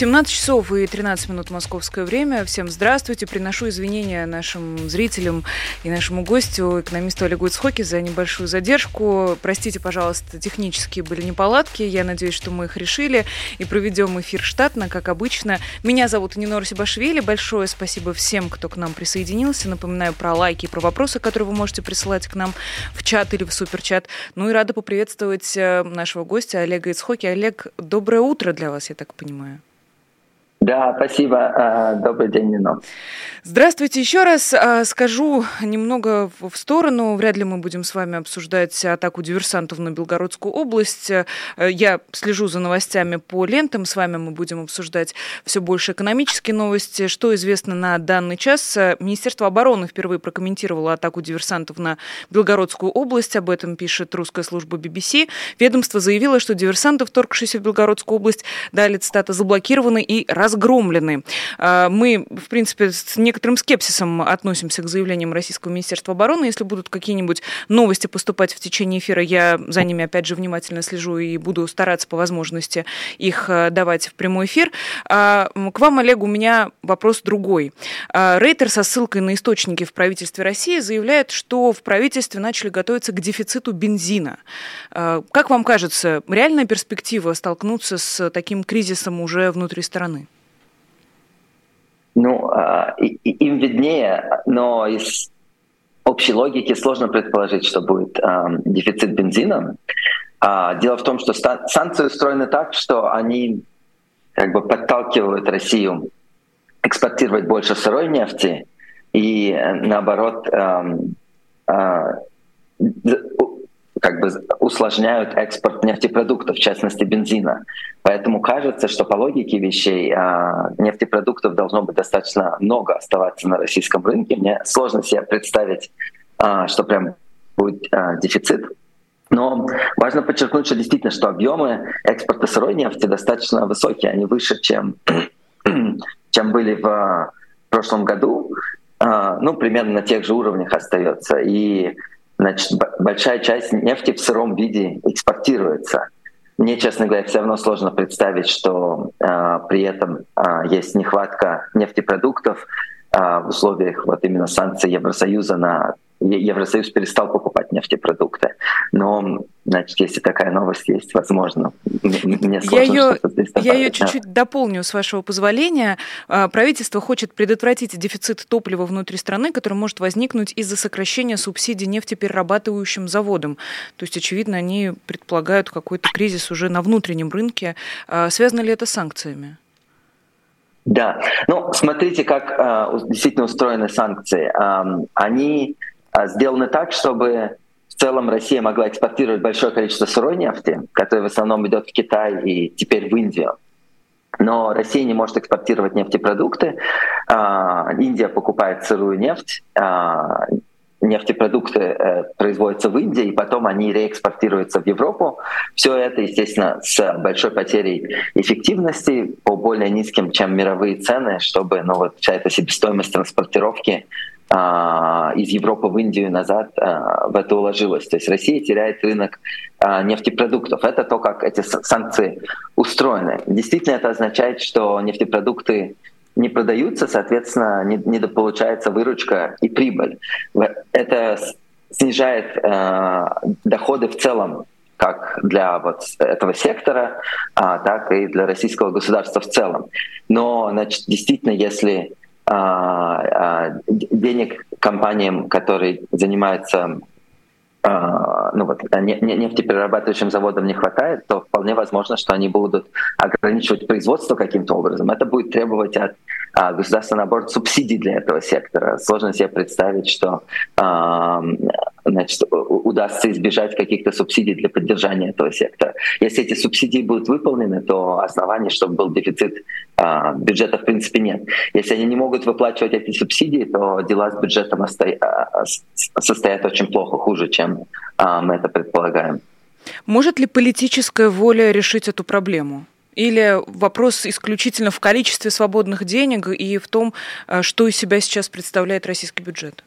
17 часов и 13 минут московское время. Всем здравствуйте. Приношу извинения нашим зрителям и нашему гостю, экономисту Олегу Ицхоке, за небольшую задержку. Простите, пожалуйста, технические были неполадки. Я надеюсь, что мы их решили и проведем эфир штатно, как обычно. Меня зовут Нинора Сибашвили. Большое спасибо всем, кто к нам присоединился. Напоминаю про лайки и про вопросы, которые вы можете присылать к нам в чат или в суперчат. Ну и рада поприветствовать э, нашего гостя Олега Ицхоки. Олег, доброе утро для вас, я так понимаю. Да, спасибо. А, добрый день, Нино. Здравствуйте еще раз. А, скажу немного в сторону. Вряд ли мы будем с вами обсуждать атаку диверсантов на Белгородскую область. Э, я слежу за новостями по лентам. С вами мы будем обсуждать все больше экономические новости. Что известно на данный час? Министерство обороны впервые прокомментировало атаку диверсантов на Белгородскую область. Об этом пишет русская служба BBC. Ведомство заявило, что диверсанты, вторгшиеся в Белгородскую область, дали цитата, заблокированы и раз разгромлены. А, мы, в принципе, с некоторым скепсисом относимся к заявлениям Российского Министерства обороны. Если будут какие-нибудь новости поступать в течение эфира, я за ними, опять же, внимательно слежу и буду стараться по возможности их э, давать в прямой эфир. А, к вам, Олег, у меня вопрос другой. А, Рейтер со ссылкой на источники в правительстве России заявляет, что в правительстве начали готовиться к дефициту бензина. Как вам кажется, реальная перспектива столкнуться с таким кризисом уже внутри страны? Ну, а, им виднее, но из общей логики сложно предположить, что будет дефицит бензина. А, дело в том, что санкции устроены так, что они как бы подталкивают Россию экспортировать больше сырой нефти и наоборот а, как бы усложняют экспорт нефтепродуктов, в частности бензина. Поэтому кажется, что по логике вещей а, нефтепродуктов должно быть достаточно много оставаться на российском рынке. Мне сложно себе представить, а, что прям будет а, дефицит. Но важно подчеркнуть, что действительно, что объемы экспорта сырой нефти достаточно высокие, они выше, чем, чем были в прошлом году. Ну, примерно на тех же уровнях остается. И Значит, большая часть нефти в сыром виде экспортируется. Мне, честно говоря, все равно сложно представить, что э, при этом э, есть нехватка нефтепродуктов э, в условиях вот именно санкций Евросоюза на Евросоюз перестал покупать нефтепродукты. Но, значит, если такая новость есть, возможно, мне сложно я ее, Я ее чуть-чуть да. дополню, с вашего позволения. А, правительство хочет предотвратить дефицит топлива внутри страны, который может возникнуть из-за сокращения субсидий нефтеперерабатывающим заводам. То есть, очевидно, они предполагают какой-то кризис уже на внутреннем рынке. А, связано ли это с санкциями? Да, ну смотрите, как э, действительно устроены санкции. Э, они сделаны так, чтобы в целом Россия могла экспортировать большое количество сырой нефти, которая в основном идет в Китай и теперь в Индию. Но Россия не может экспортировать нефтепродукты. А, Индия покупает сырую нефть, а, нефтепродукты э, производятся в Индии, и потом они реэкспортируются в Европу. Все это, естественно, с большой потерей эффективности, по более низким, чем мировые цены, чтобы ну, вот вся эта себестоимость транспортировки а, из Европы в Индию назад а, в это уложилось. То есть Россия теряет рынок а, нефтепродуктов. Это то, как эти санкции устроены. Действительно, это означает, что нефтепродукты не продаются, соответственно, не, недополучается выручка и прибыль. Это снижает э, доходы в целом как для вот этого сектора, а, так и для российского государства в целом. Но, значит, действительно, если а, а, денег компаниям, которые занимаются а, ну вот, нефтеперерабатывающим заводам не хватает, то вполне возможно, что они будут ограничивать производство каким-то образом. Это будет требовать от государства, наоборот, субсидий для этого сектора. Сложно себе представить, что значит, удастся избежать каких-то субсидий для поддержания этого сектора. Если эти субсидии будут выполнены, то оснований, чтобы был дефицит а, бюджета в принципе нет. Если они не могут выплачивать эти субсидии, то дела с бюджетом а, состоят очень плохо, хуже, чем а, мы это предполагаем. Может ли политическая воля решить эту проблему? Или вопрос исключительно в количестве свободных денег и в том, что из себя сейчас представляет российский бюджет?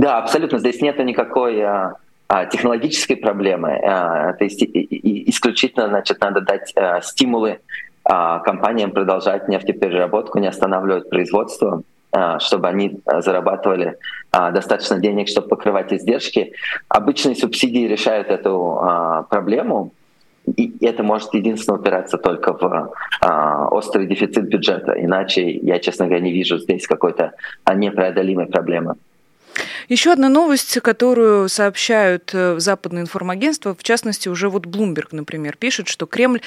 Да, абсолютно. Здесь нет никакой а, а, технологической проблемы. А, то есть исключительно значит, надо дать а, стимулы а, компаниям продолжать нефтепереработку, не останавливать производство а, чтобы они зарабатывали достаточно денег, чтобы покрывать издержки. Обычные субсидии решают эту проблему, и это может единственно упираться только в острый дефицит бюджета. Иначе я, честно говоря, не вижу здесь какой-то а, непреодолимой проблемы. Еще одна новость, которую сообщают э, западные информагентства, в частности, уже вот Bloomberg, например, пишет, что Кремль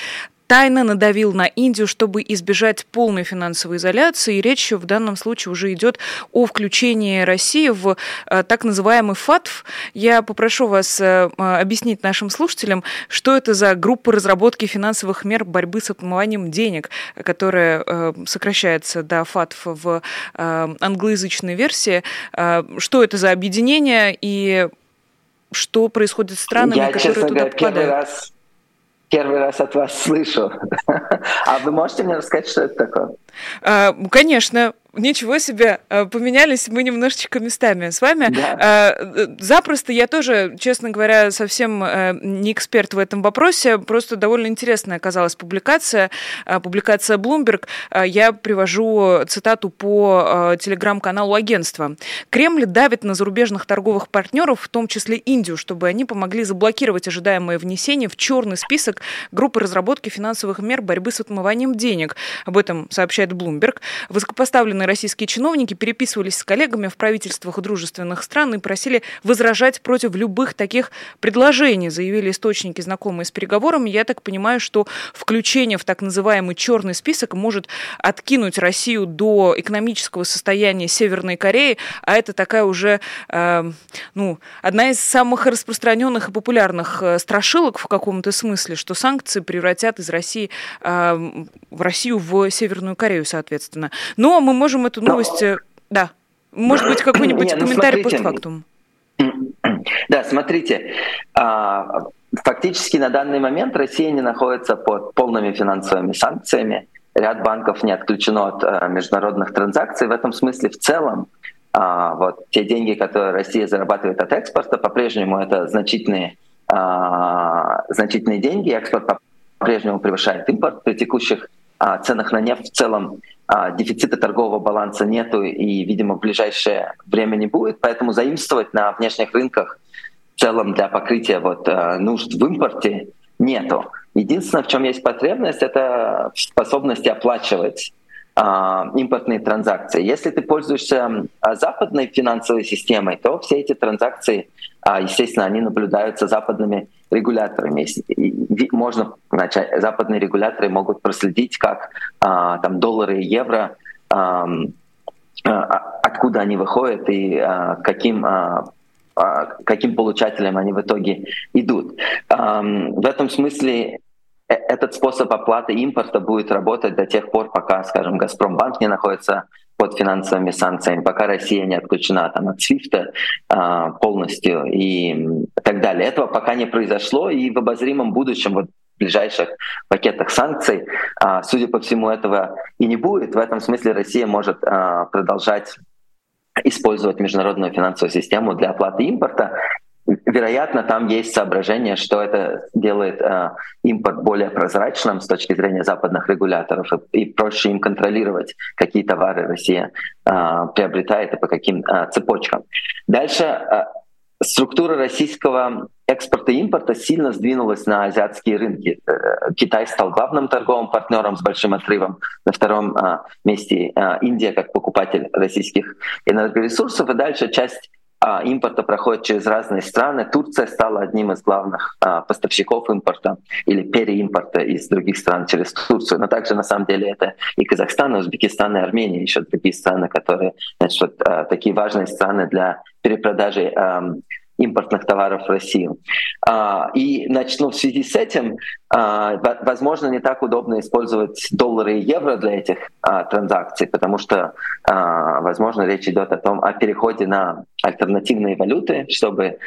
тайно надавил на Индию, чтобы избежать полной финансовой изоляции. И речь в данном случае уже идет о включении России в э, так называемый ФАТФ. Я попрошу вас э, объяснить нашим слушателям, что это за группа разработки финансовых мер борьбы с отмыванием денег, которая э, сокращается до ФАТФ в англоязычной версии. Что это за объединение и что происходит с странами, Я, которые честно туда говоря, попадают? Первый раз первый раз от вас слышу. А вы можете мне рассказать, что это такое? А, конечно. Ничего себе, э, поменялись мы немножечко местами с вами. Да. А, запросто я тоже, честно говоря, совсем э, не эксперт в этом вопросе, просто довольно интересная оказалась публикация, а, публикация Bloomberg. Я привожу цитату по телеграм-каналу агентства. Кремль давит на зарубежных торговых партнеров, в том числе Индию, чтобы они помогли заблокировать ожидаемое внесение в черный список группы разработки финансовых мер борьбы с отмыванием денег. Об этом сообщает Bloomberg. Высокопоставленные российские чиновники переписывались с коллегами в правительствах дружественных стран и просили возражать против любых таких предложений, заявили источники, знакомые с переговорами. Я так понимаю, что включение в так называемый черный список может откинуть Россию до экономического состояния Северной Кореи, а это такая уже э, ну, одна из самых распространенных и популярных э, страшилок в каком-то смысле, что санкции превратят из России э, в Россию в Северную Корею, соответственно. Но мы можем эту новость... Э, да. Может быть, какой-нибудь Не, ну, комментарий постфактум. Да, смотрите, а, фактически на данный момент Россия не находится под полными финансовыми санкциями. Ряд банков не отключено от э, международных транзакций. В этом смысле в целом а, вот те деньги, которые Россия зарабатывает от экспорта, по-прежнему это значительные, а, значительные деньги. Экспорт по-прежнему превышает импорт при текущих ценах на нефть в целом а, дефицита торгового баланса нету и, видимо, в ближайшее время не будет, поэтому заимствовать на внешних рынках в целом для покрытия вот, а, нужд в импорте нету. Единственное, в чем есть потребность, это в способности оплачивать а, импортные транзакции. Если ты пользуешься западной финансовой системой, то все эти транзакции, естественно, они наблюдаются западными регуляторами. Можно начать, западные регуляторы могут проследить, как а, там доллары и евро, а, откуда они выходят и а, каким каким получателям они в итоге идут. В этом смысле этот способ оплаты импорта будет работать до тех пор, пока, скажем, Газпромбанк не находится под финансовыми санкциями, пока Россия не отключена там, от Свифта а, полностью и так далее. Этого пока не произошло, и в обозримом будущем, вот в ближайших пакетах санкций, а, судя по всему, этого и не будет. В этом смысле Россия может а, продолжать использовать международную финансовую систему для оплаты импорта Вероятно, там есть соображение, что это делает э, импорт более прозрачным с точки зрения западных регуляторов и, и проще им контролировать, какие товары Россия э, приобретает и по каким э, цепочкам. Дальше э, структура российского экспорта и импорта сильно сдвинулась на азиатские рынки. Э, Китай стал главным торговым партнером с большим отрывом. На втором месте Индия как покупатель российских энергоресурсов. И дальше часть импорта проходит через разные страны. Турция стала одним из главных а, поставщиков импорта или переимпорта из других стран через Турцию. Но также на самом деле это и Казахстан, и Узбекистан, и Армения, еще другие страны, которые значит, вот, а, такие важные страны для перепродажи импортных товаров в Россию. А, и начну в связи с этим, а, возможно, не так удобно использовать доллары и евро для этих а, транзакций, потому что, возможно, речь идет о том, о переходе на альтернативные валюты, чтобы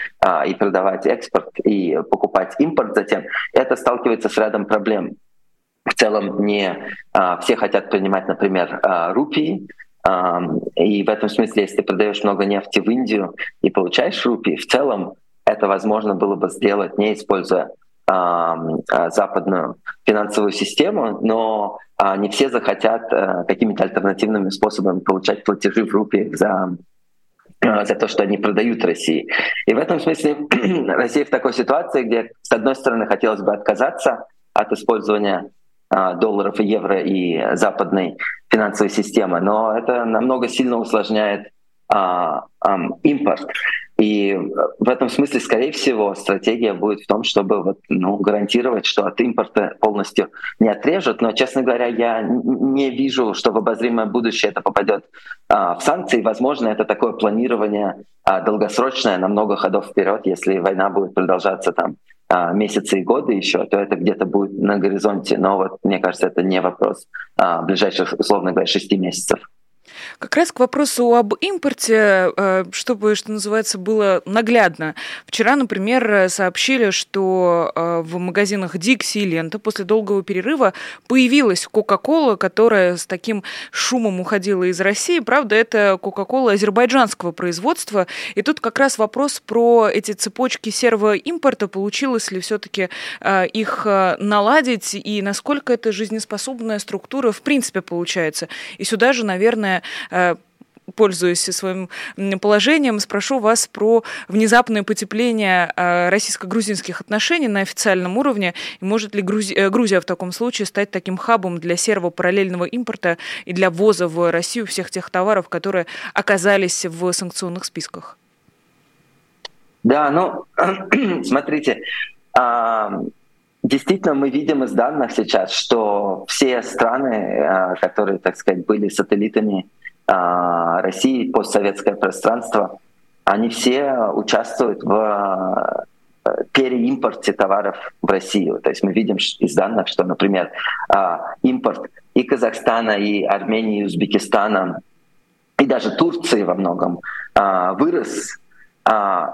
и продавать экспорт, и покупать импорт затем. Это сталкивается с рядом проблем. в целом не все хотят принимать, например, рупии, и в этом смысле, если ты продаешь много нефти в Индию и получаешь рупии, в целом это возможно было бы сделать, не используя западную финансовую систему, но не все захотят э, какими-то альтернативными способами получать платежи в рупии за за то, что они продают России. И в этом смысле Россия в такой ситуации, где, с одной стороны, хотелось бы отказаться от использования долларов и евро и западной финансовой системы, но это намного сильно усложняет а, а, импорт. И в этом смысле, скорее всего, стратегия будет в том, чтобы вот, ну, гарантировать, что от импорта полностью не отрежут. Но, честно говоря, я не вижу, что в обозримое будущее это попадет а, в санкции. Возможно, это такое планирование а, долгосрочное на много ходов вперед, если война будет продолжаться там а, месяцы и годы еще, то это где-то будет на горизонте. Но вот мне кажется, это не вопрос а, ближайших, условно говоря, шести месяцев. Как раз к вопросу об импорте, э, чтобы, что называется, было наглядно. Вчера, например, сообщили, что э, в магазинах Dixie и Лента после долгого перерыва появилась Кока-Кола, которая с таким шумом уходила из России. Правда, это Кока-Кола азербайджанского производства. И тут как раз вопрос про эти цепочки сервоимпорта. Получилось ли все-таки э, их наладить и насколько это жизнеспособная структура в принципе получается. И сюда же, наверное, пользуясь своим положением, спрошу вас про внезапное потепление э, российско-грузинских отношений на официальном уровне. И может ли Грузия, э, Грузия в таком случае стать таким хабом для серво-параллельного импорта и для ввоза в Россию всех тех товаров, которые оказались в санкционных списках? Да, ну, смотрите, Действительно, мы видим из данных сейчас, что все страны, которые, так сказать, были сателлитами а, России, постсоветское пространство, они все участвуют в э, переимпорте товаров в Россию. То есть мы видим из данных, что, например, а, импорт и Казахстана, и Армении, и Узбекистана, и даже Турции во многом а, вырос,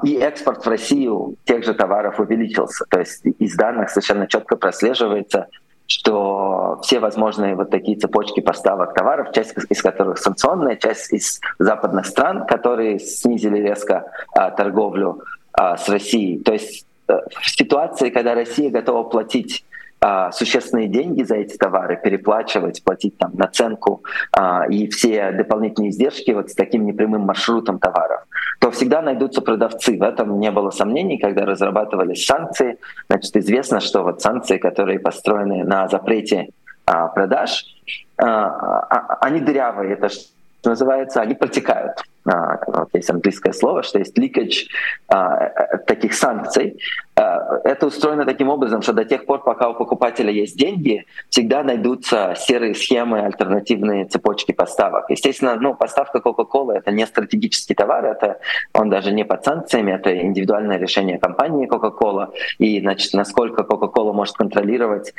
и экспорт в Россию тех же товаров увеличился. То есть из данных совершенно четко прослеживается, что все возможные вот такие цепочки поставок товаров, часть из которых санкционная, часть из западных стран, которые снизили резко а, торговлю а, с Россией. То есть а, в ситуации, когда Россия готова платить существенные деньги за эти товары, переплачивать, платить там наценку а, и все дополнительные издержки вот с таким непрямым маршрутом товаров, то всегда найдутся продавцы. В этом не было сомнений, когда разрабатывались санкции. Значит, известно, что вот санкции, которые построены на запрете а, продаж, а, а, они дырявые. Это что называется, они протекают. А, вот есть английское слово, что есть leakage а, э, таких санкций. А, это устроено таким образом, что до тех пор, пока у покупателя есть деньги, всегда найдутся серые схемы, альтернативные цепочки поставок. Естественно, ну, поставка Coca-Cola — это не стратегический товар, это он даже не под санкциями, это индивидуальное решение компании Coca-Cola. И, значит, насколько Coca-Cola может контролировать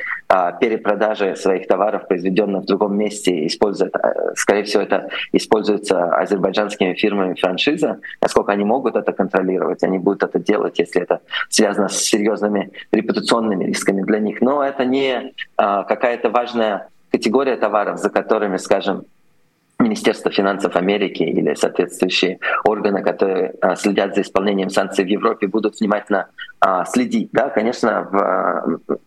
перепродажи своих товаров, произведенных в другом месте, используя, э, скорее всего, это используется азербайджанскими фирмами франшиза, насколько они могут это контролировать, они будут это делать, если это связано с серьезными репутационными рисками для них. Но это не а, какая-то важная категория товаров, за которыми, скажем, Министерство финансов Америки или соответствующие органы, которые а, следят за исполнением санкций в Европе, будут внимательно а, следить. Да, конечно, в,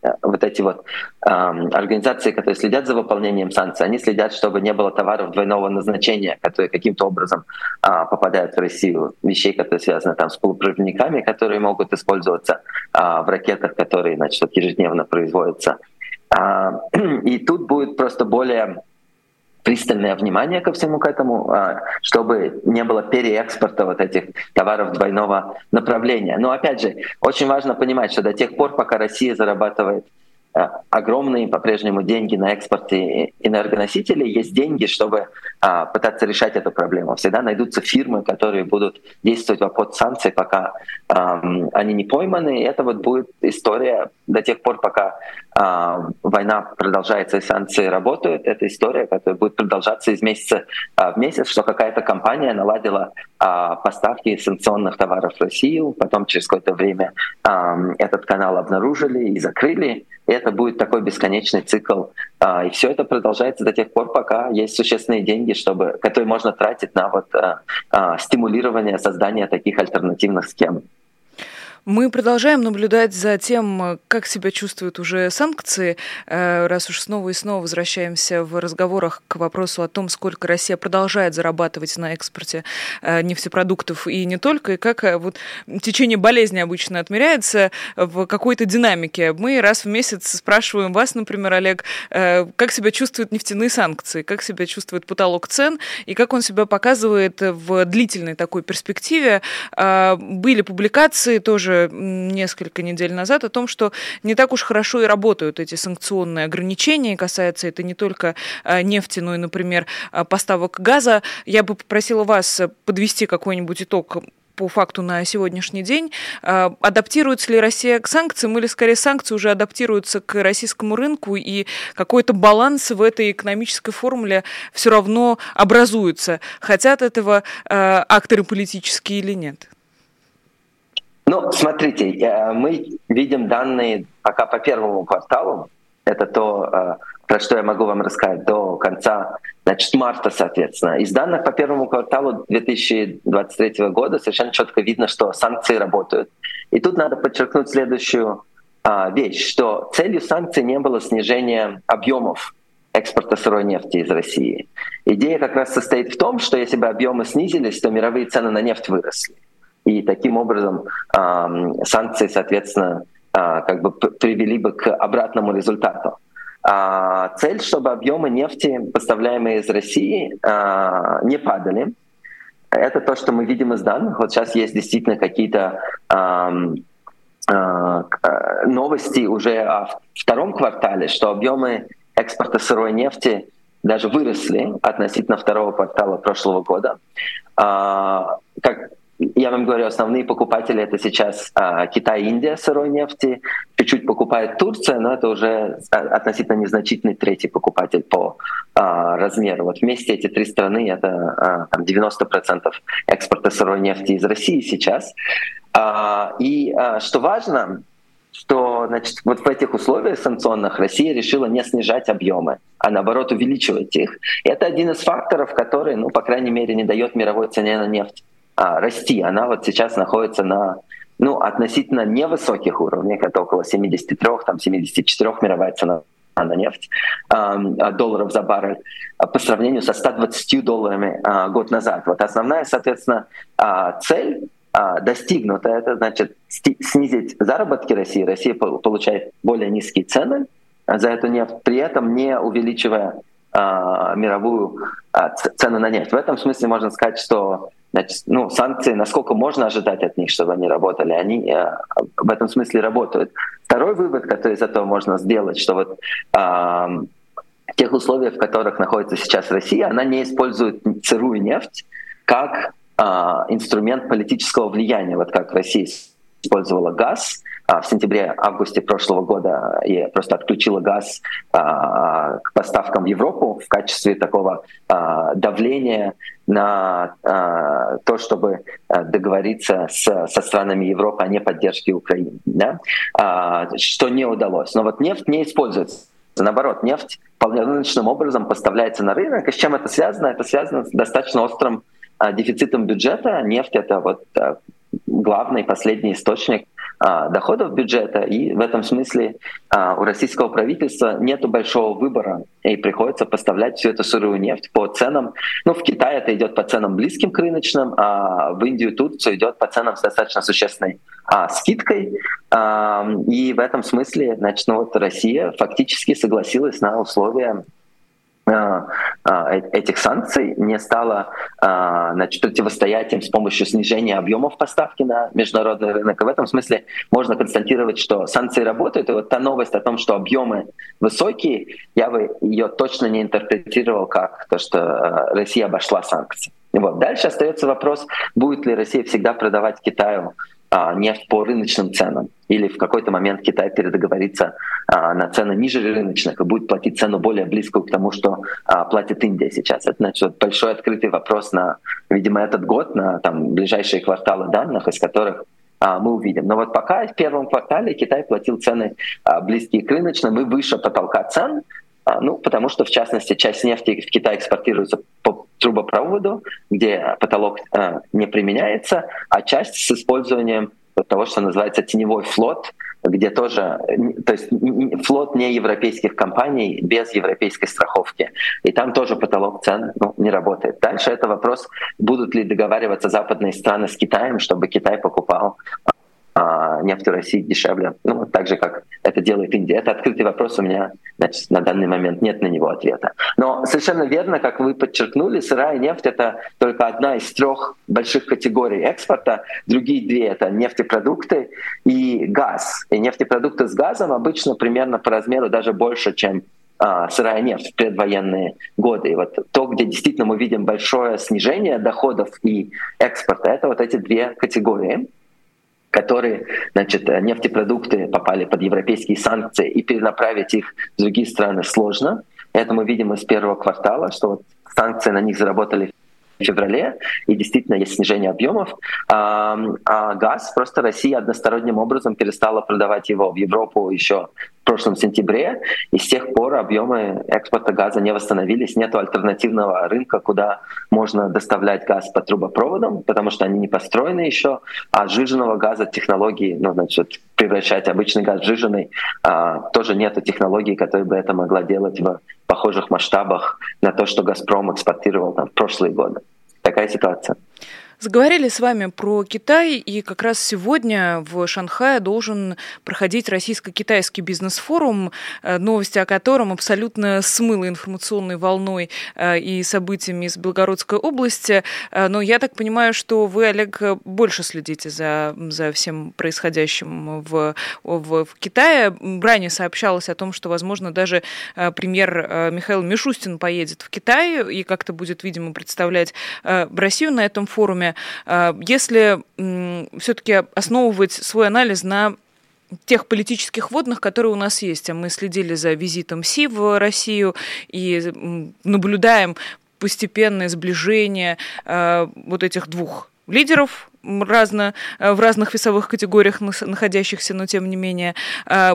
а, вот эти вот организации, которые следят за выполнением санкций, они следят, чтобы не было товаров двойного назначения, которые каким-то образом попадают в Россию, вещей, которые связаны там с полупроводниками, которые могут использоваться в ракетах, которые значит, ежедневно производятся. И тут будет просто более пристальное внимание ко всему к этому, а, чтобы не было переэкспорта вот этих товаров двойного направления. Но опять же, очень важно понимать, что до тех пор, пока Россия зарабатывает а, огромные по-прежнему деньги на экспорте энергоносителей, есть деньги, чтобы а, пытаться решать эту проблему. Всегда найдутся фирмы, которые будут действовать в обход санкций, пока они не пойманы. И это вот будет история до тех пор, пока война продолжается и санкции работают. Это история, которая будет продолжаться из месяца а, в месяц, что какая-то компания наладила а, поставки санкционных товаров в Россию, потом через какое-то время а, этот канал обнаружили и закрыли. И это будет такой бесконечный цикл. А, и все это продолжается до тех пор, пока есть существенные деньги, чтобы, которые можно тратить на вот, а, а, стимулирование создания таких альтернативных схем. Мы продолжаем наблюдать за тем, как себя чувствуют уже санкции, э, раз уж снова и снова возвращаемся в разговорах к вопросу о том, сколько Россия продолжает зарабатывать на экспорте э, нефтепродуктов и не только, и как э, вот течение болезни обычно отмеряется в какой-то динамике. Мы раз в месяц спрашиваем вас, например, Олег, как себя чувствуют нефтяные санкции, как себя чувствует потолок цен и как он себя показывает в длительной такой перспективе. Были публикации тоже несколько недель назад о том, что не так уж хорошо и работают эти санкционные ограничения. Касается это не только а, нефти, но и, например, а, поставок газа. Я бы попросила вас подвести какой-нибудь итог по факту на сегодняшний день. А, адаптируется ли Россия к санкциям или, скорее, санкции уже адаптируются к российскому рынку и какой-то баланс в этой экономической формуле все равно образуется? Хотят этого акторы политические или нет? Ну, смотрите, э, мы видим данные пока по первому кварталу. Это то, э, про что я могу вам рассказать до конца значит, марта, соответственно. Из данных по первому кварталу 2023 года совершенно четко видно, что санкции работают. И тут надо подчеркнуть следующую а, вещь, что целью санкций не было снижение объемов экспорта сырой нефти из России. Идея как раз состоит в том, что если бы объемы снизились, то мировые цены на нефть выросли. И таким образом санкции, соответственно, а, как бы привели бы к обратному результату. А, цель, чтобы объемы нефти, поставляемые из России, а, не падали. Это то, что мы видим из данных. Вот сейчас есть действительно какие-то новости уже о втором квартале, что объемы экспорта сырой нефти даже выросли относительно второго квартала прошлого года. Как я вам говорю, основные покупатели это сейчас а, Китай Индия сырой нефти. Чуть-чуть покупает Турция, но это уже относительно незначительный третий покупатель по а, размеру. Вот вместе эти три страны это а, 90% экспорта сырой нефти из России сейчас. А, и а, что важно, что значит, вот в этих условиях санкционных Россия решила не снижать объемы, а наоборот увеличивать их. И это один из факторов, который, ну, по крайней мере, не дает мировой цене на нефть а, расти. Она вот сейчас находится на ну, относительно невысоких уровнях, это около 73, там 74 мировая цена на нефть а, долларов за баррель по сравнению со 120 долларами а, год назад. Вот основная, соответственно, а, цель достигнута. Это значит снизить заработки России. Россия получает более низкие цены за эту нефть, при этом не увеличивая мировую цену на нефть. В этом смысле можно сказать, что Значит, ну, санкции, насколько можно ожидать от них, чтобы они работали, они э, в этом смысле работают. Второй вывод, который из этого можно сделать, что вот в тех условиях, в которых находится сейчас Россия, она не использует сырую нефть как э, инструмент политического влияния, вот как Россия использовала газ а, в сентябре-августе прошлого года и просто отключила газ а, к поставкам в Европу в качестве такого а, давления на то, чтобы договориться со странами Европы о неподдержке Украины, да? что не удалось. Но вот нефть не используется. Наоборот, нефть полномочным образом поставляется на рынок. И с чем это связано? Это связано с достаточно острым дефицитом бюджета. Нефть — это вот главный последний источник а, доходов бюджета, и в этом смысле а, у российского правительства нет большого выбора, и приходится поставлять всю эту сырую нефть по ценам. Ну, в Китае это идет по ценам близким к рыночным, а в Индию тут все идет по ценам с достаточно существенной а, скидкой. А, и в этом смысле, значит, ну, вот Россия фактически согласилась на условия а, этих санкций, не стала значит, противостоять им с помощью снижения объемов поставки на международный рынок. И в этом смысле можно констатировать, что санкции работают. И вот та новость о том, что объемы высокие, я бы ее точно не интерпретировал как то, что Россия обошла санкции. Вот. Дальше остается вопрос, будет ли Россия всегда продавать Китаю а, нефть по рыночным ценам. Или в какой-то момент Китай передоговорится а, на цены ниже рыночных и будет платить цену более близкую к тому, что а, платит Индия сейчас. Это значит большой открытый вопрос на, видимо, этот год, на там, ближайшие кварталы данных, из которых мы увидим. Но вот пока в первом квартале Китай платил цены близкие к рыночным и выше потолка цен, ну, потому что, в частности, часть нефти в Китай экспортируется по трубопроводу, где потолок э, не применяется, а часть с использованием того, что называется теневой флот, где тоже, то есть флот не европейских компаний без европейской страховки. И там тоже потолок цен ну, не работает. Дальше это вопрос, будут ли договариваться западные страны с Китаем, чтобы Китай покупал а, нефть в России дешевле, ну, так же, как это делает Индия. Это открытый вопрос, у меня значит, на данный момент нет на него ответа. Но совершенно верно, как вы подчеркнули, сырая нефть — это только одна из трех больших категорий экспорта. Другие две — это нефтепродукты и газ. И нефтепродукты с газом обычно примерно по размеру даже больше, чем а, сырая нефть в предвоенные годы. И вот то, где действительно мы видим большое снижение доходов и экспорта, это вот эти две категории которые, значит, нефтепродукты попали под европейские санкции, и перенаправить их в другие страны сложно. Это мы видим из первого квартала, что вот санкции на них заработали в феврале, и действительно есть снижение объемов. А, а газ просто Россия односторонним образом перестала продавать его в Европу еще прошлом сентябре, и с тех пор объемы экспорта газа не восстановились. Нет альтернативного рынка, куда можно доставлять газ по трубопроводам, потому что они не построены еще, а сжиженного газа технологии, ну, значит, превращать обычный газ в сжиженный, а, тоже нет технологии, которая бы это могла делать в похожих масштабах на то, что «Газпром» экспортировал там, в прошлые годы. Такая ситуация. Заговорили с вами про Китай, и как раз сегодня в Шанхае должен проходить российско-китайский бизнес-форум, э, новости о котором абсолютно смыло информационной волной э, и событиями из Белгородской области. Э, но я так понимаю, что вы, Олег, больше следите за, за всем происходящим в, в, в Китае. Ранее сообщалось о том, что, возможно, даже премьер Михаил Мишустин поедет в Китай и как-то будет, видимо, представлять Россию на этом форуме вами, э, если все-таки основывать свой анализ на тех политических водных, которые у нас есть. А мы следили за визитом Си в Россию и наблюдаем постепенное сближение э, вот этих двух лидеров разно, э, в разных весовых категориях находящихся, но тем не менее.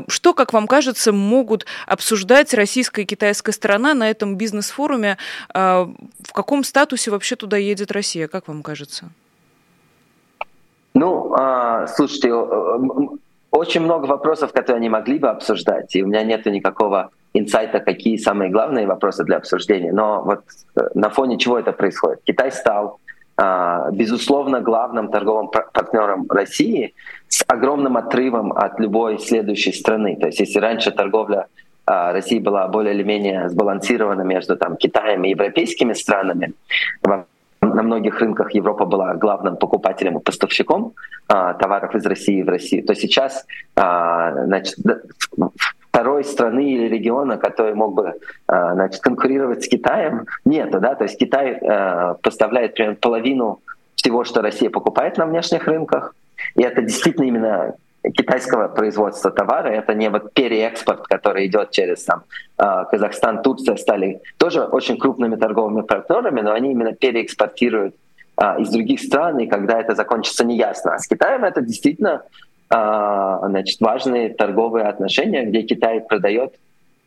Что, как вам кажется, могут обсуждать российская и китайская сторона на этом бизнес-форуме? В каком статусе вообще туда едет Россия, как вам кажется? Ну, а, слушайте, очень много вопросов, которые они могли бы обсуждать, и у меня нет никакого инсайта, какие самые главные вопросы для обсуждения. Но вот э, на фоне чего это происходит? Китай стал а, безусловно, главным торговым партнером России с огромным отрывом от любой следующей страны. То есть если раньше торговля а, России была более или менее сбалансирована между там, Китаем и европейскими странами, на многих рынках Европа была главным покупателем и поставщиком а, товаров из России в Россию, то сейчас а, значит, второй страны или региона, который мог бы а, значит, конкурировать с Китаем, нету. Да? То есть Китай а, поставляет примерно половину всего, что Россия покупает на внешних рынках. И это действительно именно китайского производства товара. Это не вот переэкспорт, который идет через там, а, Казахстан, Турция стали тоже очень крупными торговыми партнерами, но они именно переэкспортируют из других стран, и когда это закончится, неясно. А с Китаем это действительно значит, важные торговые отношения, где Китай продает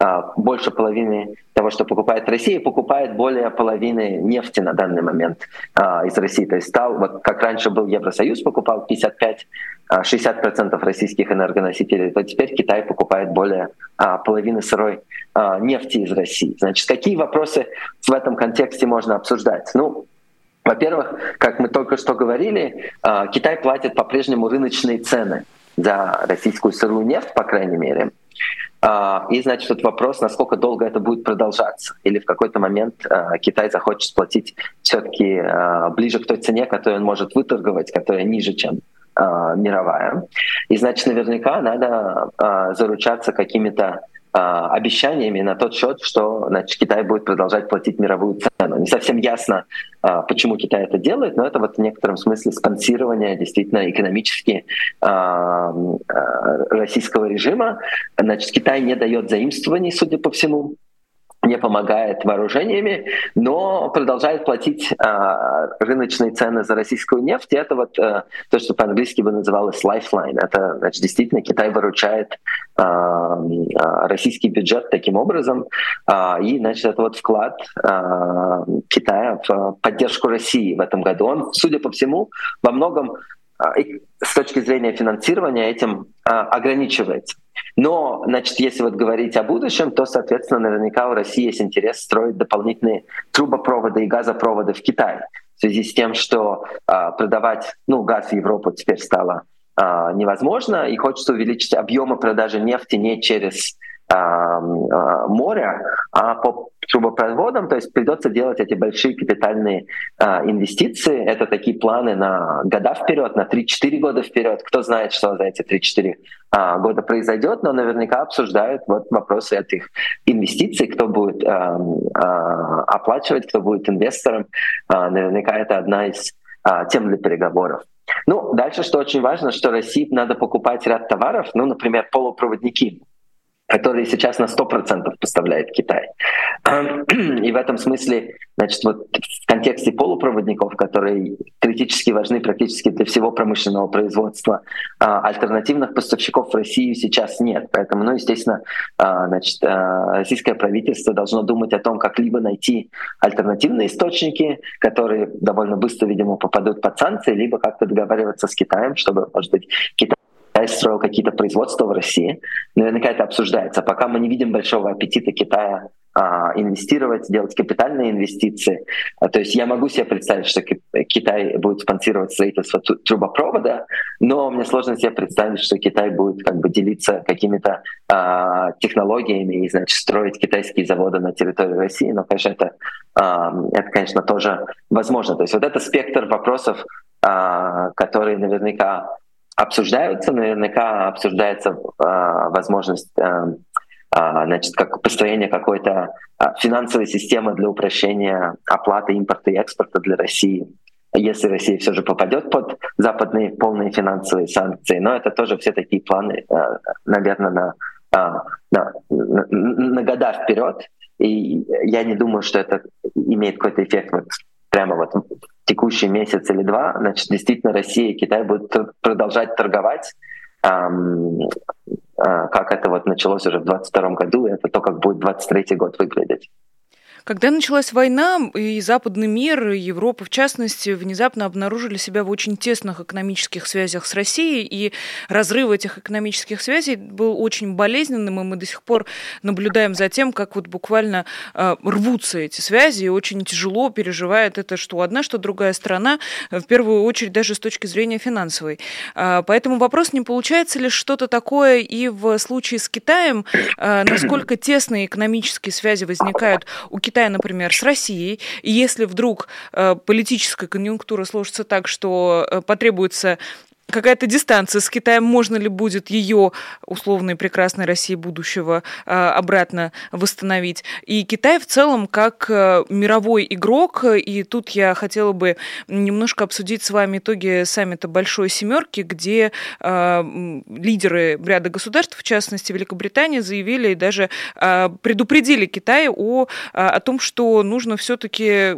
а, больше половины того, что покупает Россия, покупает более половины нефти на данный момент а, из России. То есть стал, вот как раньше был Евросоюз, покупал 55-60% а, российских энергоносителей, то теперь Китай покупает более половины сырой нефти из России. Значит, какие вопросы в этом контексте можно обсуждать? Ну, во-первых, как мы только что говорили, Китай платит по-прежнему рыночные цены за российскую сырую нефть, по крайней мере. А, и, значит, тут вопрос, насколько долго это будет продолжаться. Или в какой-то момент а, Китай захочет платить все-таки а, ближе к той цене, которую он может выторговать, которая ниже, чем мировая. И, значит, наверняка надо заручаться какими-то обещаниями на тот счет, что значит, Китай будет продолжать платить мировую цену. Не совсем ясно, почему Китай это делает, но это вот в некотором смысле спонсирование действительно экономически российского режима. Значит, Китай не дает заимствований, судя по всему, не помогает вооружениями, но продолжает платить э, рыночные цены за российскую нефть. И это вот э, то, что по-английски бы называлось lifeline. Это значит, действительно Китай выручает э, российский бюджет таким образом. Э, и значит, это вот вклад э, Китая в поддержку России в этом году. Он, судя по всему, во многом с точки зрения финансирования этим ограничивается. Но, значит, если вот говорить о будущем, то, соответственно, наверняка у России есть интерес строить дополнительные трубопроводы и газопроводы в Китай. В связи с тем, что а, продавать ну, газ в Европу теперь стало а, невозможно, и хочется увеличить объемы продажи нефти не через а, а, моря, а по трубопроводам, то есть придется делать эти большие капитальные а, инвестиции. Это такие планы на года вперед, на 3-4 года вперед. Кто знает, что за эти 3-4 а, года произойдет, но наверняка обсуждают вот вопросы этих инвестиций, кто будет а, а, оплачивать, кто будет инвестором. А, наверняка это одна из а, тем для переговоров. Ну, дальше, что очень важно, что России надо покупать ряд товаров, ну, например, полупроводники которые сейчас на 100% поставляет Китай. И в этом смысле, значит, вот в контексте полупроводников, которые критически важны практически для всего промышленного производства, а, альтернативных поставщиков в России сейчас нет. Поэтому, ну, естественно, а, значит, а, российское правительство должно думать о том, как либо найти альтернативные источники, которые довольно быстро, видимо, попадут под санкции, либо как-то договариваться с Китаем, чтобы, может быть, Китай Китай строил какие-то производства в России. Наверняка это обсуждается. Пока мы не видим большого аппетита Китая а, инвестировать, делать капитальные инвестиции. А, то есть я могу себе представить, что Китай будет спонсировать строительство трубопровода, но мне сложно себе представить, что Китай будет как бы делиться какими-то а, технологиями и значит, строить китайские заводы на территории России. Но, конечно, это, а, это, конечно, тоже возможно. То есть вот это спектр вопросов, а, которые наверняка обсуждаются, наверняка обсуждается э, возможность э, значит, как построение какой-то финансовой системы для упрощения оплаты импорта и экспорта для России, если Россия все же попадет под западные полные финансовые санкции. Но это тоже все такие планы, наверное, на, на, на, на года вперед. И я не думаю, что это имеет какой-то эффект прямо вот текущий месяц или два, значит, действительно Россия и Китай будут продолжать торговать, эм, э, как это вот началось уже в 2022 году, и это то, как будет 2023 год выглядеть. Когда началась война, и западный мир, и Европа в частности, внезапно обнаружили себя в очень тесных экономических связях с Россией, и разрыв этих экономических связей был очень болезненным, и мы до сих пор наблюдаем за тем, как вот буквально э, рвутся эти связи, и очень тяжело переживает это что одна, что другая страна, в первую очередь даже с точки зрения финансовой. Э, поэтому вопрос, не получается ли что-то такое и в случае с Китаем, э, насколько тесные экономические связи возникают у Китая, Китая, например, с Россией, и если вдруг э, политическая конъюнктура сложится так, что э, потребуется какая-то дистанция с Китаем, можно ли будет ее условной прекрасной России будущего а, обратно восстановить. И Китай в целом как э, мировой игрок, и тут я хотела бы немножко обсудить с вами итоги саммита Большой Семерки, где а, лидеры ряда государств, в частности Великобритания, заявили и даже предупредили Китай о, о том, что нужно все-таки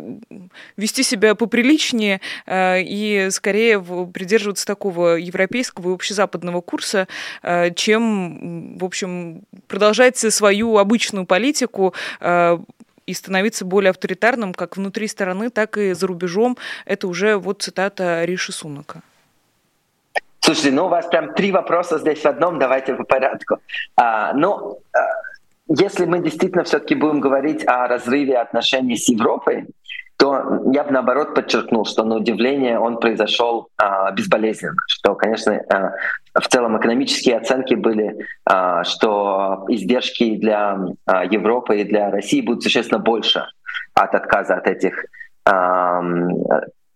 вести себя поприличнее и скорее придерживаться такого такого европейского и общезападного курса, э, чем, в общем, продолжать свою обычную политику э, и становиться более авторитарным как внутри страны, так и за рубежом. Это уже вот цитата Риши Сунака. Слушайте, ну у вас прям три вопроса здесь в одном, давайте по порядку. А, ну, если мы действительно все-таки будем говорить о разрыве отношений с Европой, то я бы наоборот подчеркнул, что на удивление он произошел а, безболезненно, что, конечно, а, в целом экономические оценки были, а, что издержки для а, Европы и для России будут существенно больше от отказа от этих а,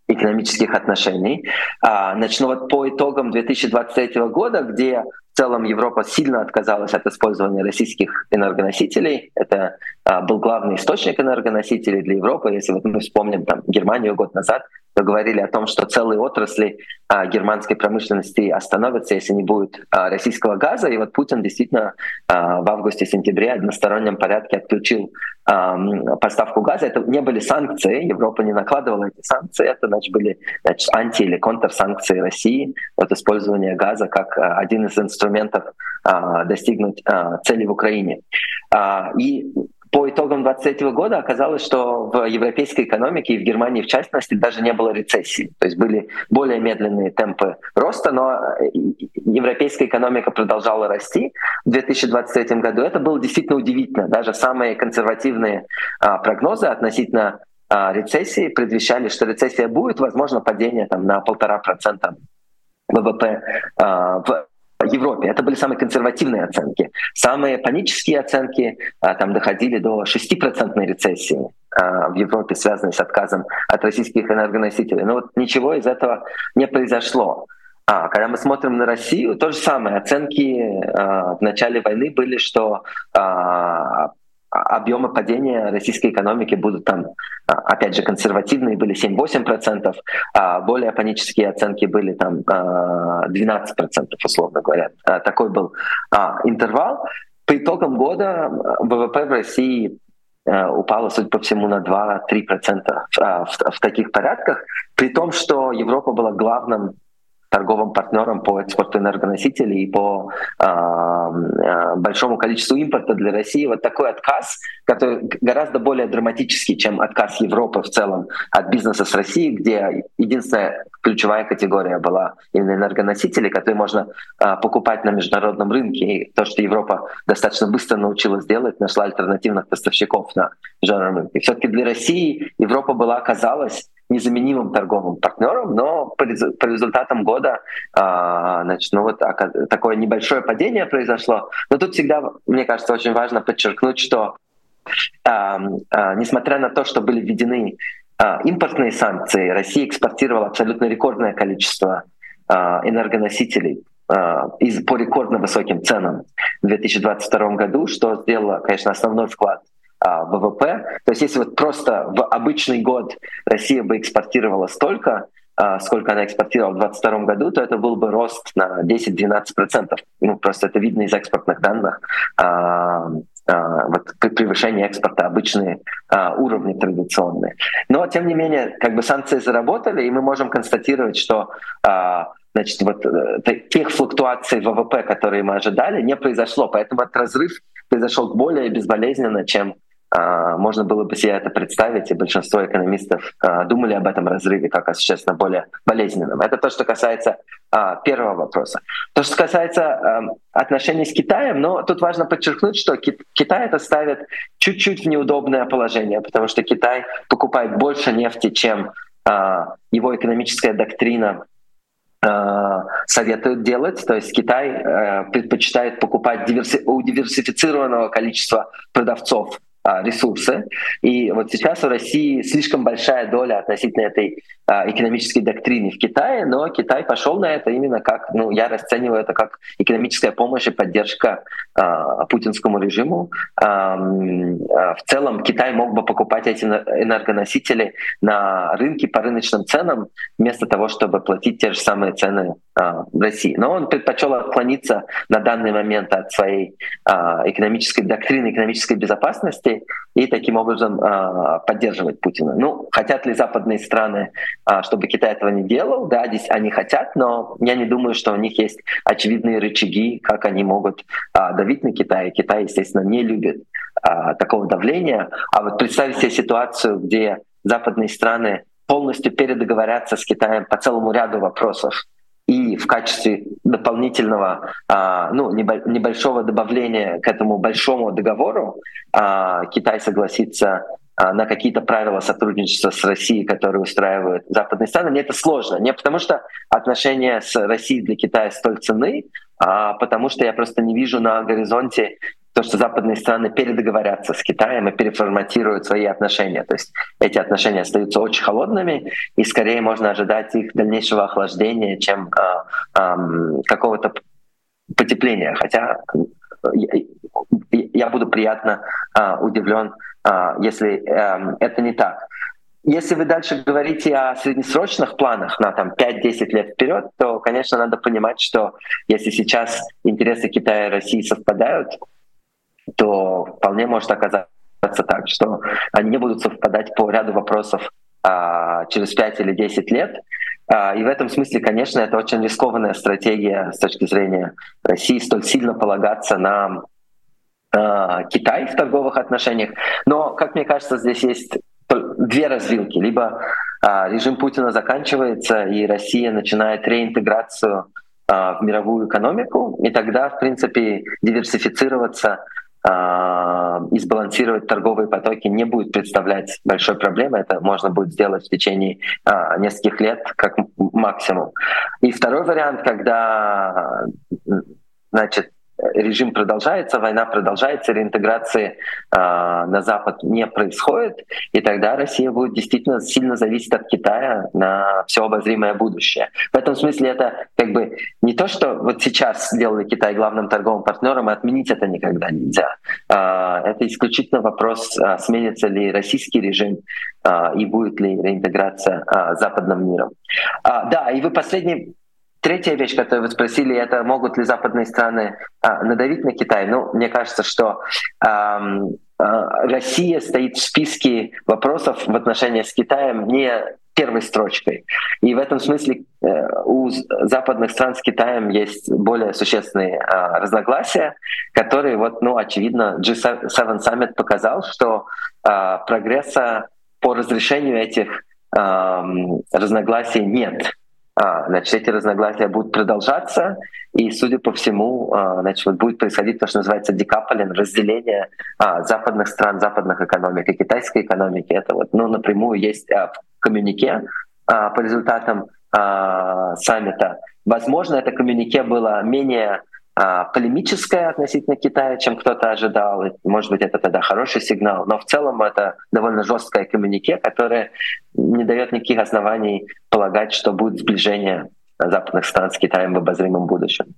экономических отношений. А, начну вот по итогам 2023 года, где в целом Европа сильно отказалась от использования российских энергоносителей. Это а, был главный источник энергоносителей для Европы. Если вот мы вспомним там, Германию год назад, то говорили о том, что целые отрасли а, германской промышленности остановятся, если не будет а, российского газа. И вот Путин действительно а, в августе-сентябре в одностороннем порядке отключил а, поставку газа. Это не были санкции, Европа не накладывала эти санкции, это значит, были значит, анти- или контрсанкции России от использования газа как а, один из инструментов а, достигнуть а, цели в Украине. А, и по итогам 2023 года оказалось, что в европейской экономике и в Германии в частности даже не было рецессии. То есть были более медленные темпы роста, но европейская экономика продолжала расти в 2023 году. Это было действительно удивительно. Даже самые консервативные а, прогнозы относительно а, рецессии предвещали, что рецессия будет, возможно, падение там, на полтора процента ВВП а, в Европе. Это были самые консервативные оценки. Самые панические оценки а, там доходили до 6% рецессии а, в Европе, связанной с отказом от российских энергоносителей. Но вот ничего из этого не произошло. А, когда мы смотрим на Россию, то же самое. Оценки а, в начале войны были, что а, объемы падения российской экономики будут там, опять же, консервативные были 7-8%, а более панические оценки были там 12%, а, условно говоря. А, такой был интервал. По итогам года ВВП в России упало, судя по всему, на 2-3% в, в таких порядках, при том, что Европа была главным торговым партнером по экспорту энергоносителей и по э, большому количеству импорта для России. Вот такой отказ, который гораздо более драматический, чем отказ Европы в целом от бизнеса с Россией, где единственная ключевая категория была именно энергоносители, которые можно э, покупать на международном рынке. И то, что Европа достаточно быстро научилась делать, нашла альтернативных поставщиков на международном рынке. Все-таки для России Европа была, оказалась незаменимым торговым партнером, но по, по результатам года а, значит, ну вот такое небольшое падение произошло. Но тут всегда, мне кажется, очень важно подчеркнуть, что а, а, несмотря на то, что были введены а, импортные санкции, Россия экспортировала абсолютно рекордное количество а, энергоносителей а, из, по рекордно высоким ценам в 2022 году, что сделало, конечно, основной вклад ВВП. То есть если вот просто в обычный год Россия бы экспортировала столько, а, сколько она экспортировала в 2022 году, то это был бы рост на 10-12%. Ну, просто это видно из экспортных данных. А, вот превышение экспорта обычные уровни традиционные. Но, тем не менее, как бы санкции заработали, и мы можем констатировать, что значит, вот э, тех флуктуаций ВВП, которые мы ожидали, не произошло. Поэтому этот разрыв произошел более безболезненно, чем а, можно было бы себе это представить, и большинство экономистов а, думали об этом разрыве как о существенно более болезненном. Это то, что касается а, первого вопроса. То, что касается отношений с Китаем, но тут важно подчеркнуть, что Китай это ставит чуть-чуть в неудобное положение, потому что Китай покупает больше нефти, чем его экономическая доктрина советует делать. То есть Китай э, предпочитает покупать диверси- у диверсифицированного количества продавцов а, ресурсы. И вот сейчас у России слишком большая доля относительно этой а, экономической доктрины в Китае, но Китай пошел на это именно как, ну, я расцениваю это как экономическая помощь и поддержка э, путинскому режиму. Э, в целом Китай мог бы покупать эти энергоносители на рынке по рыночным ценам, вместо того, чтобы платить те же самые цены э, в России. Но он предпочел отклониться на данный момент от своей э, экономической доктрины, экономической безопасности и таким образом э, поддерживать Путина. Ну, хотят ли западные страны а, чтобы Китай этого не делал. Да, здесь они хотят, но я не думаю, что у них есть очевидные рычаги, как они могут а, давить на Китай. Китай, естественно, не любит а, такого давления. А вот представить себе ситуацию, где западные страны полностью передоговорятся с Китаем по целому ряду вопросов, и в качестве дополнительного, ну, небольшого добавления к этому большому договору Китай согласится на какие-то правила сотрудничества с Россией, которые устраивают западные страны. Мне это сложно. Не потому что отношения с Россией для Китая столь ценны, а потому что я просто не вижу на горизонте то, что западные страны передоговорятся с Китаем и переформатируют свои отношения. То есть эти отношения остаются очень холодными, и скорее можно ожидать их дальнейшего охлаждения, чем э, э, какого-то потепления. Хотя я, буду приятно э, удивлен, э, если э, это не так. Если вы дальше говорите о среднесрочных планах на там, 5-10 лет вперед, то, конечно, надо понимать, что если сейчас интересы Китая и России совпадают, то вполне может оказаться так, что они не будут совпадать по ряду вопросов а, через 5 или 10 лет. А, и в этом смысле, конечно, это очень рискованная стратегия с точки зрения России, столь сильно полагаться на Китай в торговых отношениях. Но, как мне кажется, здесь есть две развилки. Либо а, режим Путина заканчивается, и Россия начинает реинтеграцию а, в мировую экономику, и тогда, в принципе, диверсифицироваться и сбалансировать торговые потоки не будет представлять большой проблемы. Это можно будет сделать в течение а, нескольких лет как максимум. И второй вариант, когда значит, режим продолжается, война продолжается, реинтеграции э, на Запад не происходит, и тогда Россия будет действительно сильно зависеть от Китая на все обозримое будущее. В этом смысле это как бы не то, что вот сейчас сделали Китай главным торговым партнером, и отменить это никогда нельзя. Э, это исключительно вопрос, э, сменится ли российский режим э, и будет ли реинтеграция э, западным миром. А, да, и вы последний Третья вещь, которую вы спросили, это могут ли западные страны а, надавить на Китай? Ну, мне кажется, что а, а, Россия стоит в списке вопросов в отношении с Китаем не первой строчкой. И в этом смысле э, у западных стран с Китаем есть более существенные а, разногласия, которые, вот, ну, очевидно, G7 Summit показал, что а, прогресса по разрешению этих разногласий нет. А, значит, эти разногласия будут продолжаться, и, судя по всему, а, значит, вот будет происходить то, что называется декаплинг, разделение а, западных стран, западных экономик и китайской экономики. Это вот, ну, напрямую есть в коммюнике по результатам саммита. Возможно, это коммюнике было менее полемическая относительно Китая, чем кто-то ожидал. Может быть, это тогда хороший сигнал. Но в целом это довольно жесткое коммюнике, которое не дает никаких оснований полагать, что будет сближение западных стран с Китаем в обозримом будущем.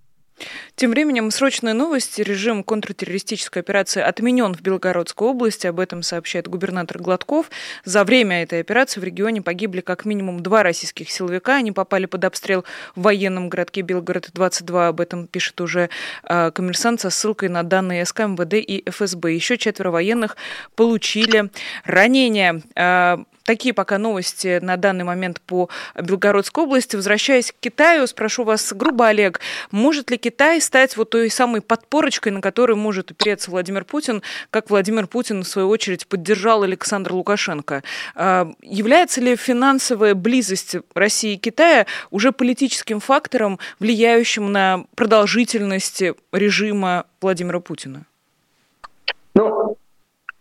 Тем временем срочные новости. Режим контртеррористической операции отменен в Белгородской области. Об этом сообщает губернатор Гладков. За время этой операции в регионе погибли как минимум два российских силовика. Они попали под обстрел в военном городке Белгород-22. Об этом пишет уже э, коммерсант со ссылкой на данные СК, МВД и ФСБ. Еще четверо военных получили ранения. Э, Такие пока новости на данный момент по Белгородской области. Возвращаясь к Китаю, спрошу вас грубо, Олег, может ли Китай стать вот той самой подпорочкой, на которой может опереться Владимир Путин, как Владимир Путин, в свою очередь, поддержал Александр Лукашенко? А, является ли финансовая близость России и Китая уже политическим фактором, влияющим на продолжительность режима Владимира Путина?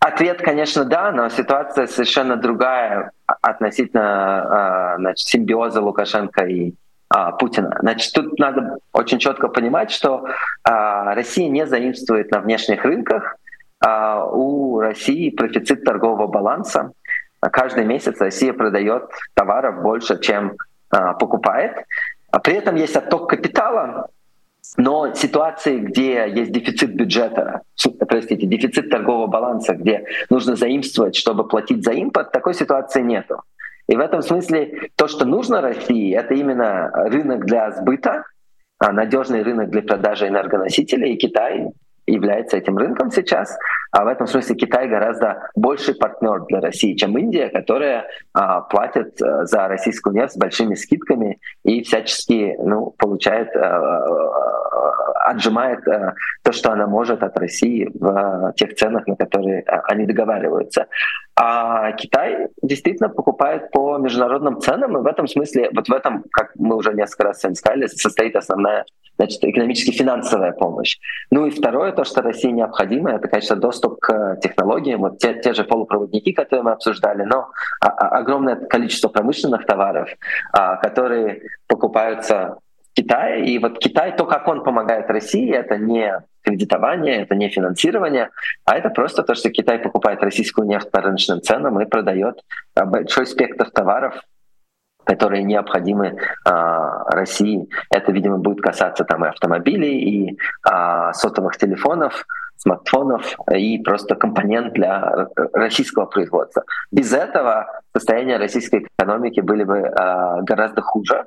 Ответ, конечно, да, но ситуация совершенно другая относительно а, значит, симбиоза Лукашенко и а, Путина. Значит, тут надо очень четко понимать, что а, Россия не заимствует на внешних рынках. У России профицит торгового баланса. Каждый месяц Россия продает товаров больше, чем покупает. При этом есть отток капитала, но ситуации, где есть дефицит бюджета, простите, дефицит торгового баланса, где нужно заимствовать, чтобы платить за импорт, такой ситуации нету. И в этом смысле то, что нужно России, это именно рынок для сбыта, а, надежный рынок для продажи энергоносителей, и Китай является этим рынком сейчас. А в этом смысле Китай гораздо больший партнер для России, чем Индия, которая а, платит а, за российскую нефть с большими скидками и всячески ну, получает, а, отжимает а, то, что она может от России в а, тех ценах, на которые а, они договариваются. А Китай действительно покупает по международным ценам, и в этом смысле, вот в этом, как мы уже несколько раз сказали, состоит основная значит, экономически-финансовая помощь. Ну и второе, то, что России необходимо, это, конечно, доступ к технологиям, вот те, те же полупроводники, которые мы обсуждали, но огромное количество промышленных товаров, а, которые покупаются в Китае. И вот Китай, то, как он помогает России, это не кредитование, это не финансирование, а это просто то, что Китай покупает российскую нефть по рыночным ценам и продает а, большой спектр товаров которые необходимы а, России. Это, видимо, будет касаться там и автомобилей, и а, сотовых телефонов, смартфонов и просто компонент для российского производства. Без этого состояние российской экономики были бы а, гораздо хуже.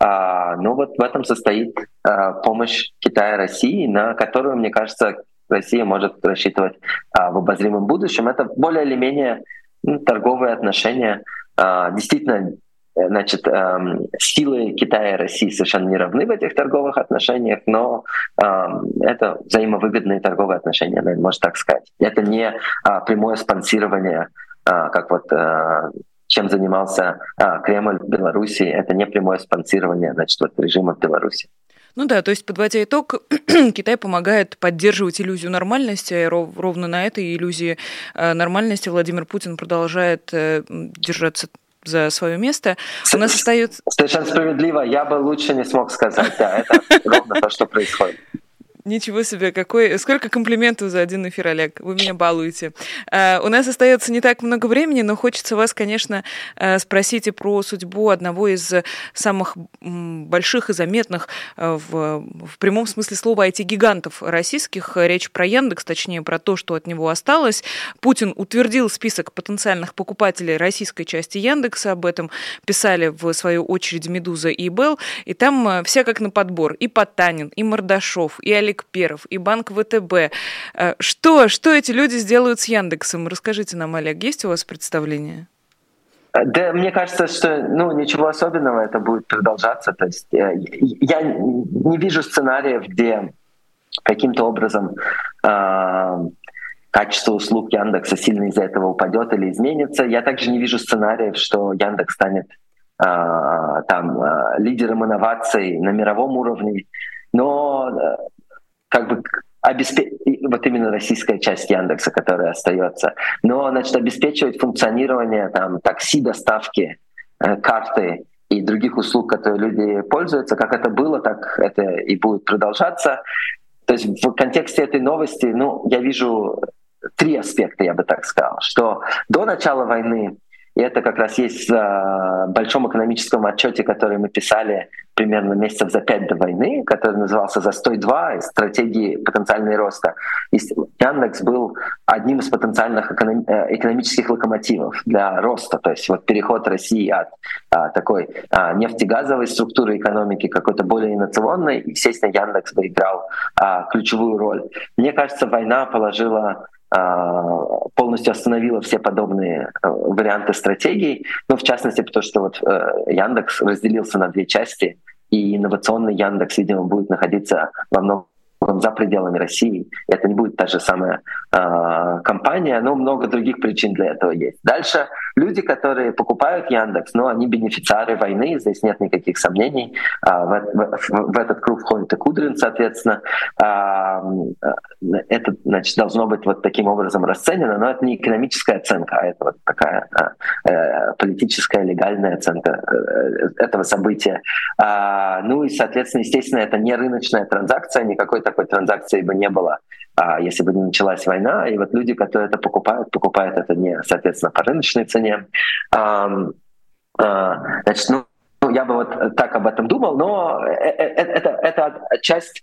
А, ну вот в этом состоит а, помощь Китая России, на которую, мне кажется, Россия может рассчитывать а, в обозримом будущем. Это более или менее ну, торговые отношения. А, действительно, Э, значит, эм, силы Китая и России совершенно не равны в этих торговых отношениях, но эм, это взаимовыгодные торговые отношения, наверное, можно так сказать. Это не а, прямое спонсирование, а, как вот э, чем занимался а, Кремль в Беларуси, это не прямое спонсирование значит, вот, режима в Беларуси. Ну да, то есть, подводя итог, Китай помогает поддерживать иллюзию нормальности, и ровно на этой иллюзии э, нормальности Владимир Путин продолжает держаться за свое место. У нас остается... Совершенно справедливо. Я бы лучше не смог сказать. Да, это ровно то, что происходит. Ничего себе, какой... Сколько комплиментов за один эфир, Олег. Вы меня балуете. Uh, у нас остается не так много времени, но хочется вас, конечно, uh, спросить и про судьбу одного из самых больших и заметных uh, в, в прямом смысле слова IT-гигантов российских. Речь про Яндекс, точнее, про то, что от него осталось. Путин утвердил список потенциальных покупателей российской части Яндекса. Об этом писали, в свою очередь, Медуза и Белл. И там все как на подбор. И Потанин, и Мордашов, и Олег Олег Перов и банк ВТБ. Э, что, что эти люди сделают с Яндексом? Расскажите нам, Олег, есть у вас представление? Э, да, мне кажется, что ну, ничего особенного это будет продолжаться. То есть э, я не вижу сценариев, где каким-то образом э, качество услуг Яндекса сильно из-за этого упадет или изменится. Я также не вижу сценариев, что Яндекс станет э, там э, лидером инноваций на мировом уровне. Но как бы обеспечить, вот именно российская часть Яндекса, которая остается, но значит, обеспечивать функционирование там, такси, доставки, э, карты и других услуг, которые люди пользуются, как это было, так это и будет продолжаться. То есть в контексте этой новости, ну, я вижу три аспекта, я бы так сказал, что до начала войны и это как раз есть в большом экономическом отчете, который мы писали примерно месяцев за пять до войны, который назывался «Застой-2. Стратегии потенциального роста». И Яндекс был одним из потенциальных э, экономических локомотивов для роста. То есть вот переход России от а, такой а, нефтегазовой структуры экономики какой-то более инновационной, естественно, Яндекс бы играл а, ключевую роль. Мне кажется, война положила полностью остановила все подобные э, варианты стратегий, ну, в частности, потому что вот э, Яндекс разделился на две части, и инновационный Яндекс, видимо, будет находиться во многом за пределами России. Это не будет та же самая э, компания, но много других причин для этого есть. Дальше люди, которые покупают Яндекс, ну, они бенефициары войны, здесь нет никаких сомнений. Э, в, в, в этот круг входит и Кудрин, соответственно. Э, это, значит, должно быть вот таким образом расценено, но это не экономическая оценка, а это вот такая э, политическая, легальная оценка э, этого события. Ну и, соответственно, естественно, это не рыночная транзакция, никакой такой транзакции бы не было, а, если бы не началась война. И вот люди, которые это покупают, покупают это не, соответственно, по рыночной цене. А, а, значит, ну, я бы вот так об этом думал, но э, э, э, это, это часть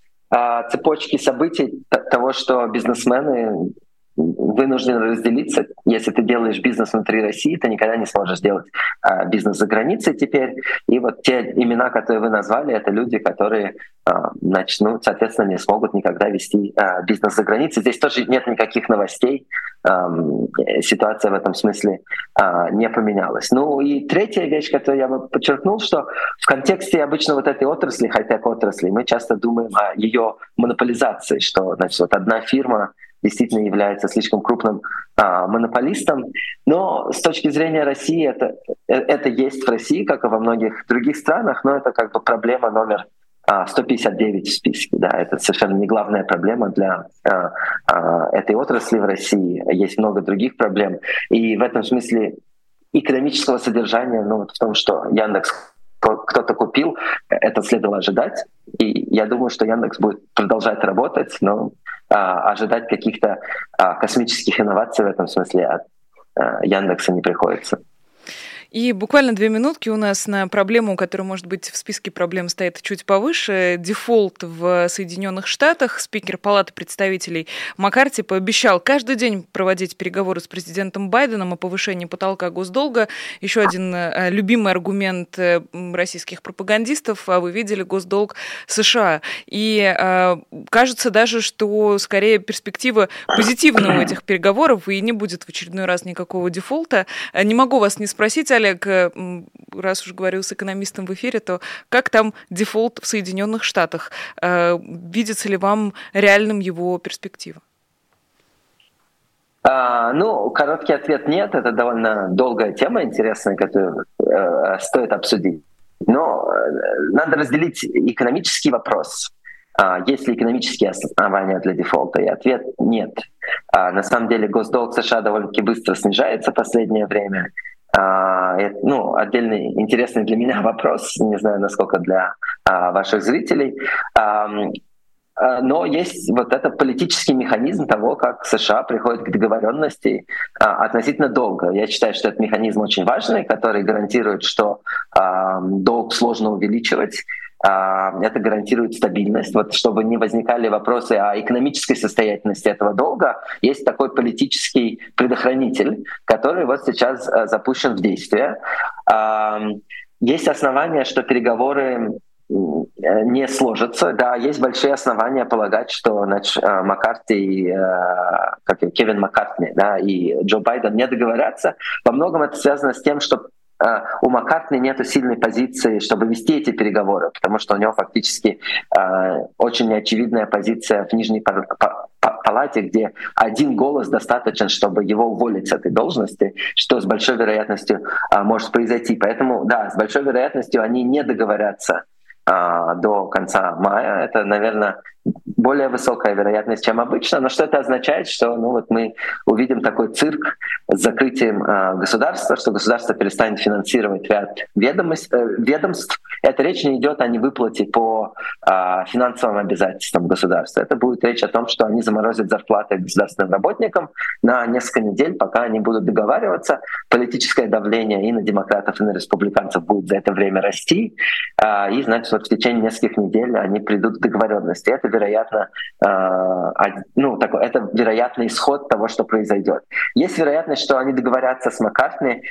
цепочки событий того, что бизнесмены вынужден разделиться. Если ты делаешь бизнес внутри России, ты никогда не сможешь сделать а, бизнес за границей теперь. И вот те имена, которые вы назвали, это люди, которые а, начнут, соответственно, не смогут никогда вести а, бизнес за границей. Здесь тоже нет никаких новостей. А, ситуация в этом смысле а, не поменялась. Ну и третья вещь, которую я бы подчеркнул, что в контексте обычно вот этой отрасли, хай-тек отрасли, мы часто думаем о ее монополизации, что значит, вот одна фирма действительно является слишком крупным а, монополистом. Но с точки зрения России это, это есть в России, как и во многих других странах, но это как бы проблема номер 159 в списке. Да, это совершенно не главная проблема для этой отрасли в России. Есть много других проблем. И в этом смысле экономического содержания ну, вот в том, что Яндекс кто-то купил, это следовало ожидать. И я думаю, что Яндекс будет продолжать работать, но а, ожидать каких-то а, космических инноваций в этом смысле от а, Яндекса не приходится. И буквально две минутки у нас на проблему, которая, может быть, в списке проблем стоит чуть повыше. Дефолт в Соединенных Штатах. Спикер Палаты представителей Маккарти пообещал каждый день проводить переговоры с президентом Байденом о повышении потолка госдолга. Еще один э, любимый аргумент э, российских пропагандистов. А вы видели госдолг США. И э, кажется даже, что скорее перспектива позитивная у этих переговоров, и не будет в очередной раз никакого дефолта. Не могу вас не спросить, Э, раз уж говорил с экономистом в эфире, то как там дефолт в Соединенных Штатах? Э, видится ли вам реальным его перспектива? А, ну, короткий ответ нет. Это довольно долгая тема, интересная, которую э, стоит обсудить. Но э, надо разделить экономический вопрос. А, есть ли экономические основания для дефолта? И ответ нет. А, на самом деле госдолг США довольно-таки быстро снижается в последнее время. А, ну, отдельный интересный для меня вопрос, не знаю, насколько для а, ваших зрителей. А, но есть вот этот политический механизм того, как США приходят к договоренности относительно долго. Я считаю, что этот механизм очень важный, который гарантирует, что долг сложно увеличивать, а, это гарантирует стабильность. Вот чтобы не возникали вопросы о экономической состоятельности этого долга, есть такой политический предохранитель, который вот сейчас э, запущен в действие. А, есть основания, что переговоры не сложатся. Да, есть большие основания полагать, что значит, э, Маккарти, как Кевин Маккартни да, и Джо Байден не договорятся. Во многом это связано с тем, что Э, у Маккартни нет сильной позиции, чтобы вести эти переговоры, потому что у него фактически э, очень неочевидная позиция в Нижней палате, где один голос достаточен, чтобы его уволить с этой должности, что с большой вероятностью э, может произойти. Поэтому, да, с большой вероятностью они не договорятся до конца мая. Это, наверное, более высокая вероятность, чем обычно. Но что это означает? Что ну, вот мы увидим такой цирк с закрытием э, государства, что государство перестанет финансировать ряд ведомость, э, ведомств. Это речь не идет о невыплате по э, финансовым обязательствам государства. Это будет речь о том, что они заморозят зарплаты государственным работникам на несколько недель, пока они будут договариваться. Политическое давление и на демократов, и на республиканцев будет за это время расти. Э, и, значит, вот в течение нескольких недель они придут к договоренности. Это вероятно, э, ну, такой, это вероятный исход того, что произойдет. Есть вероятность, что они договорятся с Маккартни,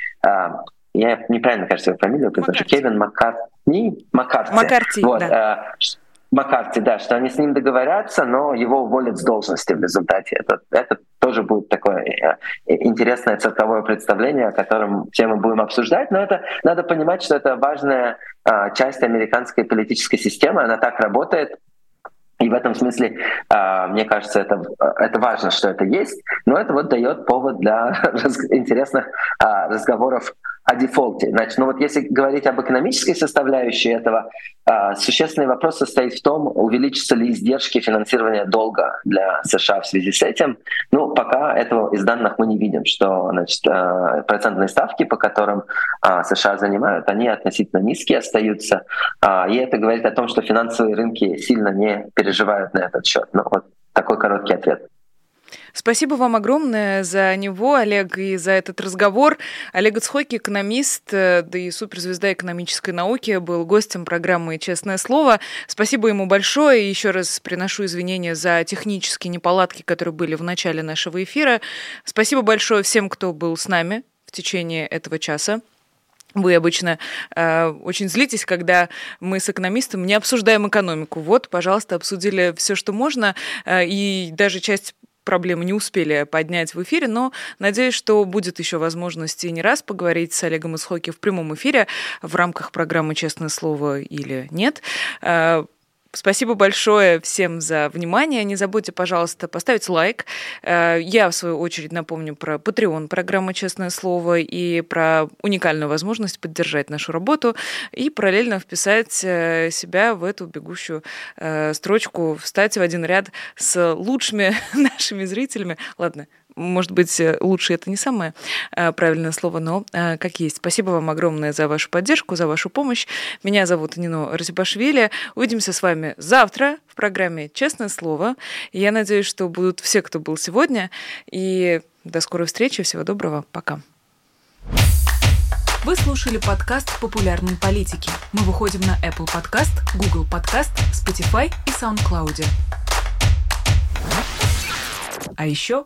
я неправильно, кажется, его фамилию произношу, Кевин Маккартни, Маккарти. Маккарти, вот, да. Э, Маккарти, да, что они с ним договорятся, но его уволят с должности в результате. Это, это тоже будет такое э, интересное цирковое представление, о котором все мы будем обсуждать. Но это надо понимать, что это важная а, часть американской политической системы. Она так работает. И в этом смысле, а, мне кажется, это, это важно, что это есть, но это вот дает повод для интересных а, разговоров о дефолте. Значит, ну вот если говорить об экономической составляющей этого, э, существенный вопрос состоит в том, увеличатся ли издержки финансирования долга для США в связи с этим. Ну, пока этого из данных мы не видим, что значит, э, процентные ставки, по которым э, США занимают, они относительно низкие остаются. И это говорит о том, что финансовые рынки сильно не переживают на этот счет. Ну, вот такой короткий ответ. Спасибо вам огромное за него, Олег, и за этот разговор. Олег Ицхоки, экономист, э, да и суперзвезда экономической науки, был гостем программы «Честное слово». Спасибо ему большое. Еще раз приношу извинения за технические неполадки, которые были в начале нашего эфира. Спасибо большое всем, кто был с нами в течение этого часа. Вы обычно э, очень злитесь, когда мы с экономистом не обсуждаем экономику. Вот, пожалуйста, обсудили все, что можно, э, и даже часть проблемы не успели поднять в эфире, но надеюсь, что будет еще возможность и не раз поговорить с Олегом Исхоки в прямом эфире в рамках программы «Честное слово» или нет. Спасибо большое всем за внимание. Не забудьте, пожалуйста, поставить лайк. Э, я, в свою очередь, напомню про Patreon программы «Честное слово» и про уникальную возможность поддержать нашу работу и параллельно вписать э, себя в эту бегущую э, строчку, встать в один ряд с лучшими нашими зрителями. Ладно, может быть, э, лучше это не самое э, правильное слово, но э, как есть. Спасибо вам огромное за вашу поддержку, за вашу помощь. Меня зовут Нино Разибашвили. Увидимся с вами завтра в программе «Честное слово». Я надеюсь, что будут все, кто был сегодня. И до скорой встречи. Всего доброго. Пока. Вы слушали подкаст «Популярные политики». Мы выходим на Apple Podcast, Google Podcast, Spotify и SoundCloud. А еще